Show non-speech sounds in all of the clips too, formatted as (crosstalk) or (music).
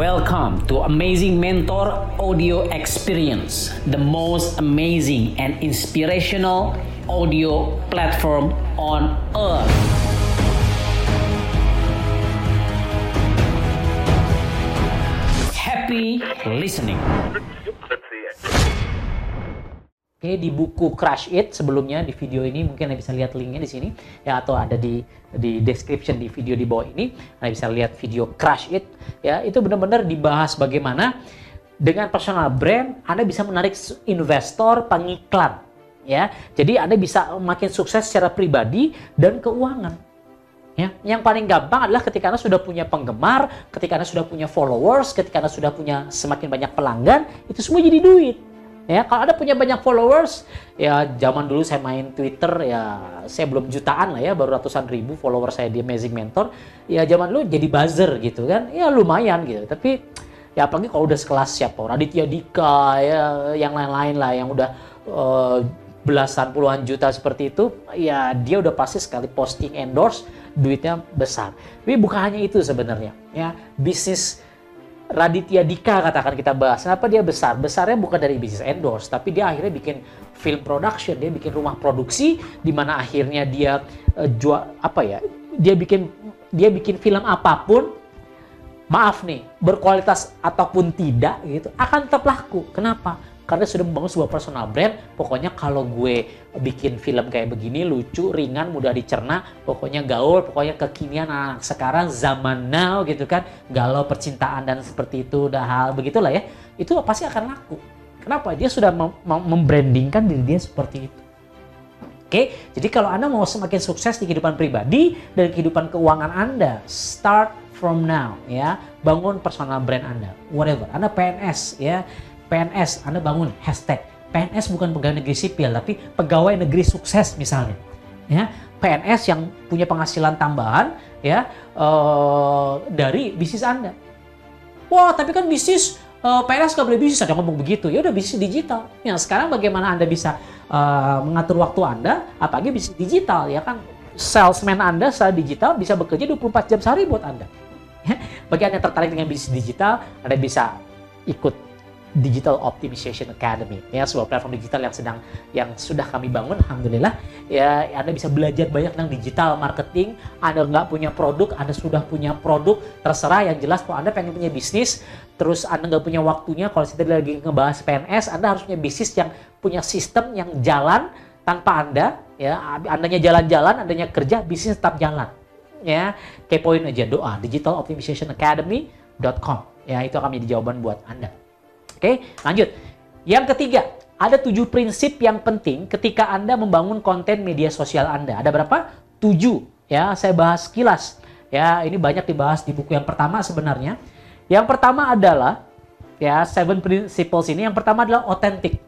Welcome to Amazing Mentor Audio Experience, the most amazing and inspirational audio platform on earth. Happy listening. Oke, di buku Crush It sebelumnya di video ini mungkin Anda bisa lihat linknya di sini ya atau ada di di description di video di bawah ini. Anda bisa lihat video Crush It ya. Itu benar-benar dibahas bagaimana dengan personal brand Anda bisa menarik investor pengiklan ya. Jadi Anda bisa makin sukses secara pribadi dan keuangan ya. Yang paling gampang adalah ketika Anda sudah punya penggemar ketika Anda sudah punya followers ketika Anda sudah punya semakin banyak pelanggan itu semua jadi duit Ya, kalau ada punya banyak followers, ya zaman dulu saya main Twitter, ya saya belum jutaan lah ya, baru ratusan ribu followers saya di Amazing Mentor. Ya zaman dulu jadi buzzer gitu kan, ya lumayan gitu. Tapi ya apalagi kalau udah sekelas siapa, Raditya Dika, ya yang lain-lain lah, yang udah uh, belasan puluhan juta seperti itu, ya dia udah pasti sekali posting endorse, duitnya besar. Tapi bukan hanya itu sebenarnya, ya bisnis Raditya Dika katakan kita bahas. Kenapa dia besar? Besarnya bukan dari bisnis endorse, tapi dia akhirnya bikin film production, dia bikin rumah produksi di mana akhirnya dia uh, jual apa ya? Dia bikin dia bikin film apa pun maaf nih, berkualitas ataupun tidak gitu, akan tetap laku. Kenapa? Karena sudah membangun sebuah personal brand. Pokoknya kalau gue bikin film kayak begini lucu, ringan, mudah dicerna, pokoknya gaul, pokoknya kekinian anak sekarang zaman now gitu kan, galau percintaan dan seperti itu, udah hal begitulah ya. Itu pasti akan laku. Kenapa? Dia sudah mem membrandingkan diri dia seperti itu. Oke, jadi kalau Anda mau semakin sukses di kehidupan pribadi dan kehidupan keuangan Anda, start from now ya. Bangun personal brand Anda, whatever. Anda PNS ya PNS, Anda bangun hashtag PNS bukan pegawai negeri sipil, tapi pegawai negeri sukses misalnya. Ya, PNS yang punya penghasilan tambahan ya uh, dari bisnis Anda. Wah, tapi kan bisnis uh, PNS nggak boleh bisnis, ada ngomong begitu. Ya udah bisnis digital. Ya sekarang bagaimana Anda bisa uh, mengatur waktu Anda, apalagi bisnis digital ya kan salesman Anda secara digital bisa bekerja 24 jam sehari buat Anda. Ya, (laughs) bagi Anda yang tertarik dengan bisnis digital, Anda bisa ikut Digital Optimization Academy. Ya sebuah platform digital yang sedang yang sudah kami bangun alhamdulillah. Ya Anda bisa belajar banyak tentang digital marketing. Anda nggak punya produk Anda sudah punya produk terserah. Yang jelas kalau Anda pengen punya bisnis terus Anda nggak punya waktunya kalau saya lagi ngebahas PNS Anda harus punya bisnis yang punya sistem yang jalan tanpa Anda. Ya Andanya jalan-jalan Andanya kerja bisnis tetap jalan. Ya kepoin aja doa. Digital Optimization Academy.com ya itu akan menjadi jawaban buat Anda Oke, lanjut. Yang ketiga, ada tujuh prinsip yang penting ketika Anda membangun konten media sosial Anda. Ada berapa? Tujuh. Ya, saya bahas kilas. Ya, ini banyak dibahas di buku yang pertama sebenarnya. Yang pertama adalah ya seven principles ini. Yang pertama adalah otentik.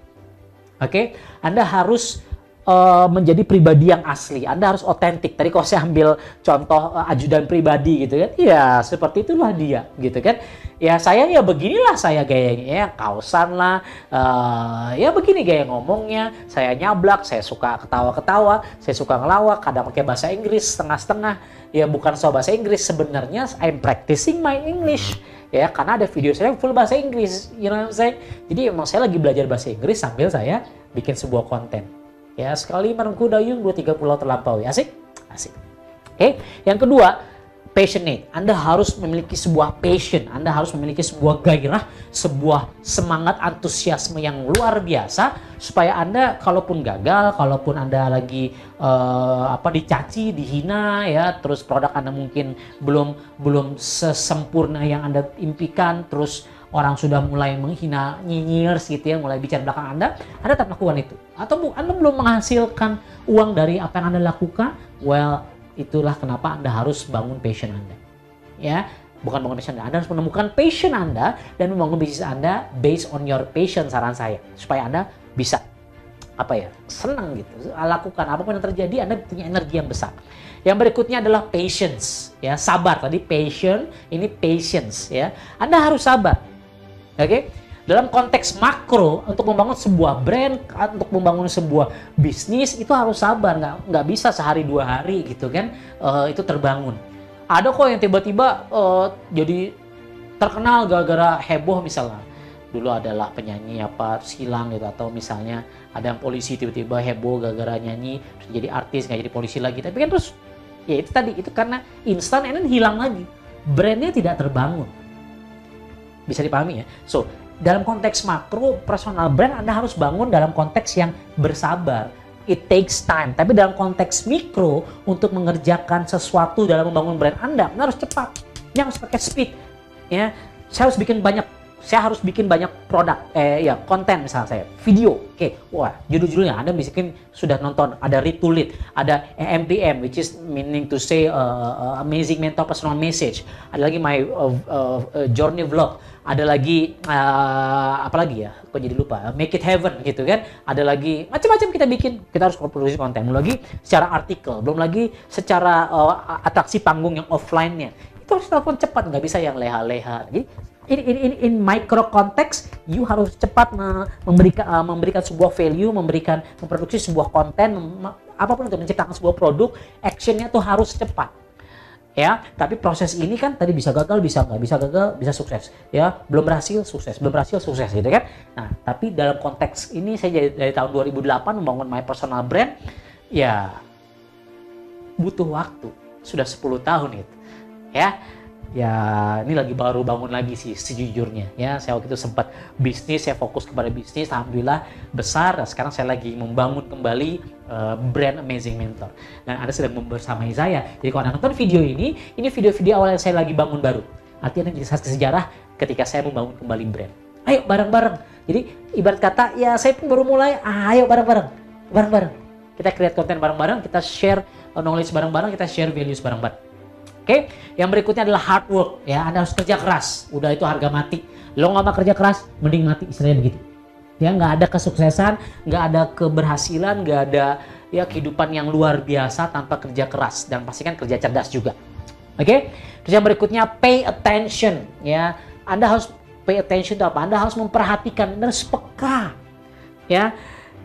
Oke, Anda harus uh, menjadi pribadi yang asli. Anda harus otentik. Tadi kalau saya ambil contoh uh, ajudan pribadi gitu kan, ya seperti itulah dia, gitu kan. Ya saya ya beginilah saya gayanya. Ya kausan lah. Uh, ya begini gaya ngomongnya. Saya nyablak saya suka ketawa-ketawa saya suka ngelawak kadang pakai bahasa Inggris setengah-setengah. Ya bukan soal bahasa Inggris sebenarnya I'm practicing my English. Ya karena ada video saya full bahasa Inggris you know what I'm saying? Jadi emang saya lagi belajar bahasa Inggris sambil saya bikin sebuah konten ya sekali merengku dayung dua tiga pulau terlampaui asik? Asik. Oke yang kedua passionate. Anda harus memiliki sebuah passion, Anda harus memiliki sebuah gairah, sebuah semangat antusiasme yang luar biasa supaya Anda kalaupun gagal, kalaupun Anda lagi uh, apa dicaci, dihina ya, terus produk Anda mungkin belum belum sesempurna yang Anda impikan, terus orang sudah mulai menghina nyinyir gitu ya, mulai bicara belakang Anda, Anda tetap lakukan itu. Atau Anda belum menghasilkan uang dari apa yang Anda lakukan, well itulah kenapa Anda harus bangun passion Anda. Ya, bukan bangun passion Anda, Anda harus menemukan passion Anda dan membangun bisnis Anda based on your passion saran saya supaya Anda bisa apa ya senang gitu lakukan apa pun yang terjadi Anda punya energi yang besar. Yang berikutnya adalah patience ya sabar tadi passion ini patience ya Anda harus sabar. Oke? Okay? dalam konteks makro untuk membangun sebuah brand untuk membangun sebuah bisnis itu harus sabar. Nggak nggak bisa sehari dua hari gitu kan uh, itu terbangun. Ada kok yang tiba-tiba uh, jadi terkenal gara-gara heboh misalnya. Dulu adalah penyanyi apa silang gitu. Atau misalnya ada yang polisi tiba-tiba heboh gara-gara nyanyi terus jadi artis nggak jadi polisi lagi. Tapi kan terus ya itu tadi itu karena instan and hilang lagi. Brandnya tidak terbangun bisa dipahami ya. So dalam konteks makro personal brand anda harus bangun dalam konteks yang bersabar. It takes time. Tapi dalam konteks mikro untuk mengerjakan sesuatu dalam membangun brand anda anda harus cepat. Yang harus pakai speed ya. Saya harus bikin banyak saya harus bikin banyak produk eh ya konten misalnya saya. Video oke. Okay. wah judul-judulnya anda bikin sudah nonton ada lead ada MPM which is meaning to say uh, uh, amazing mental personal message. Ada lagi my uh, uh, uh, journey vlog. Ada lagi uh, apa lagi ya? Kok jadi lupa? Make it heaven gitu kan? Ada lagi macam-macam kita bikin. Kita harus produksi konten. Belum lagi secara artikel belum lagi secara uh, atraksi panggung yang offline-nya. Itu harus telepon cepat nggak bisa yang leha-leha. Jadi in, in, in, in micro konteks you harus cepat memberikan uh, memberikan sebuah value memberikan memproduksi sebuah konten mem, apa pun untuk menciptakan sebuah produk actionnya tuh harus cepat. Ya tapi proses ini kan tadi bisa gagal bisa nggak bisa gagal bisa sukses. Ya belum berhasil sukses. Belum berhasil sukses gitu kan? Nah tapi dalam konteks ini saya dari, dari tahun 2008 membangun my personal brand ya butuh waktu. Sudah 10 tahun itu. Ya ya ini lagi baru bangun lagi sih sejujurnya. Ya saya waktu itu sempat bisnis saya fokus kepada bisnis alhamdulillah besar. Dan sekarang saya lagi membangun kembali uh, brand Amazing Mentor. Dan ada sedang membersamai saya. Jadi kalau anda nonton video ini ini video-video awal yang saya lagi bangun baru. Artinya jadi saksi sejarah ketika saya membangun kembali brand. Ayo bareng-bareng. Jadi ibarat kata ya saya pun baru mulai. Ayo bareng-bareng. Bareng-bareng. Kita create konten bareng-bareng kita share knowledge bareng-bareng kita share values bareng-bareng Oke, okay? yang berikutnya adalah hard work. Ya, Anda harus kerja keras. Udah itu harga mati. Lo nggak mau kerja keras, mending mati istilahnya begitu. Ya, nggak ada kesuksesan, nggak ada keberhasilan, nggak ada ya kehidupan yang luar biasa tanpa kerja keras dan pastikan kerja cerdas juga. Oke, okay? terus yang berikutnya pay attention. Ya, Anda harus pay attention itu apa? Anda harus memperhatikan, Anda harus peka. Ya,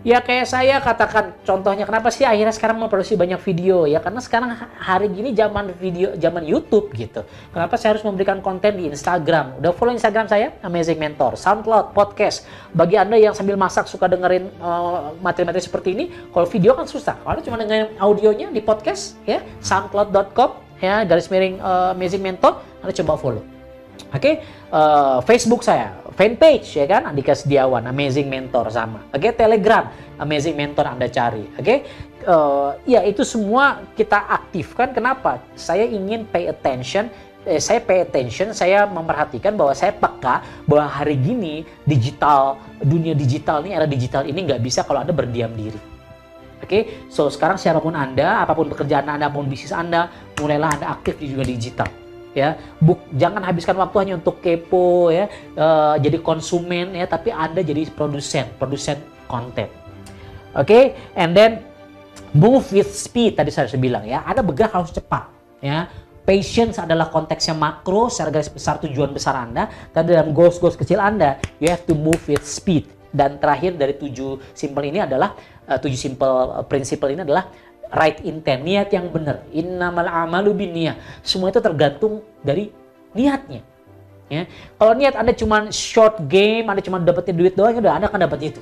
Ya kayak saya katakan contohnya kenapa sih akhirnya sekarang memproduksi banyak video ya karena sekarang hari gini zaman video zaman YouTube gitu. Kenapa saya harus memberikan konten di Instagram? Udah follow Instagram saya Amazing Mentor, SoundCloud, podcast. Bagi Anda yang sambil masak suka dengerin uh, materi-materi seperti ini, kalau video kan susah. Kalau cuma dengerin audionya di podcast ya soundcloud.com ya garis miring uh, Amazing Mentor, Anda coba follow. Oke, okay? uh, Facebook saya, fanpage ya kan, Andika Setiawan, Amazing Mentor sama. Oke, okay? Telegram, Amazing Mentor Anda cari. Oke, okay? uh, ya itu semua kita aktifkan. Kenapa? Saya ingin pay attention. Eh, saya pay attention, saya memperhatikan bahwa saya peka bahwa hari gini digital, dunia digital ini, era digital ini nggak bisa kalau Anda berdiam diri. Oke, okay? so sekarang siapa pun Anda, apa pun pekerjaan Anda, apa pun bisnis Anda, mulailah Anda aktif di juga digital ya. Buk jangan habiskan waktu hanya untuk kepo ya. Uh, jadi konsumen ya. Tapi anda jadi produsen produsen konten. Oke okay? and then move with speed tadi saya sudah bilang ya. Anda bergerak harus cepat ya. Patience adalah konteksnya makro secara garis besar tujuan besar anda. Dan dalam goals goals kecil anda you have to move with speed. Dan terakhir dari tujuh simple ini adalah uh, tujuh simple uh, prinsipal ini adalah right intent, niat yang benar. Innamal amalu niat. Semua itu tergantung dari niatnya. Ya. Kalau niat Anda cuma short game, Anda cuma dapetin duit doang, ya udah Anda akan dapat itu.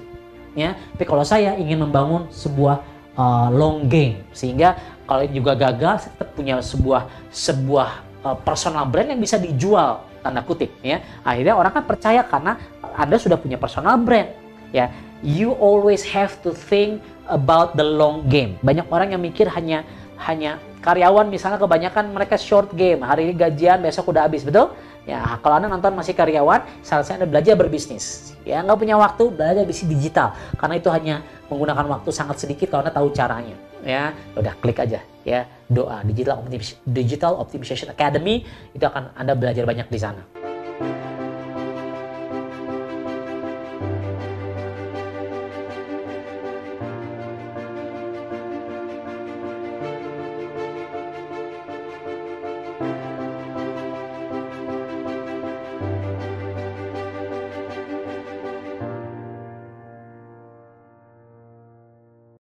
Ya. Tapi kalau saya ingin membangun sebuah uh, long game, sehingga kalau juga gagal, tetap punya sebuah sebuah uh, personal brand yang bisa dijual tanda kutip ya akhirnya orang kan percaya karena anda sudah punya personal brand ya you always have to think about the long game. Banyak orang yang mikir hanya hanya karyawan misalnya kebanyakan mereka short game. Hari ini gajian, besok udah habis, betul? Ya, kalau Anda nonton masih karyawan, salah Anda belajar berbisnis. Ya, nggak punya waktu, belajar bisnis digital. Karena itu hanya menggunakan waktu sangat sedikit kalau Anda tahu caranya. Ya, udah klik aja ya. Doa Digital Digital Optimization Academy itu akan Anda belajar banyak di sana.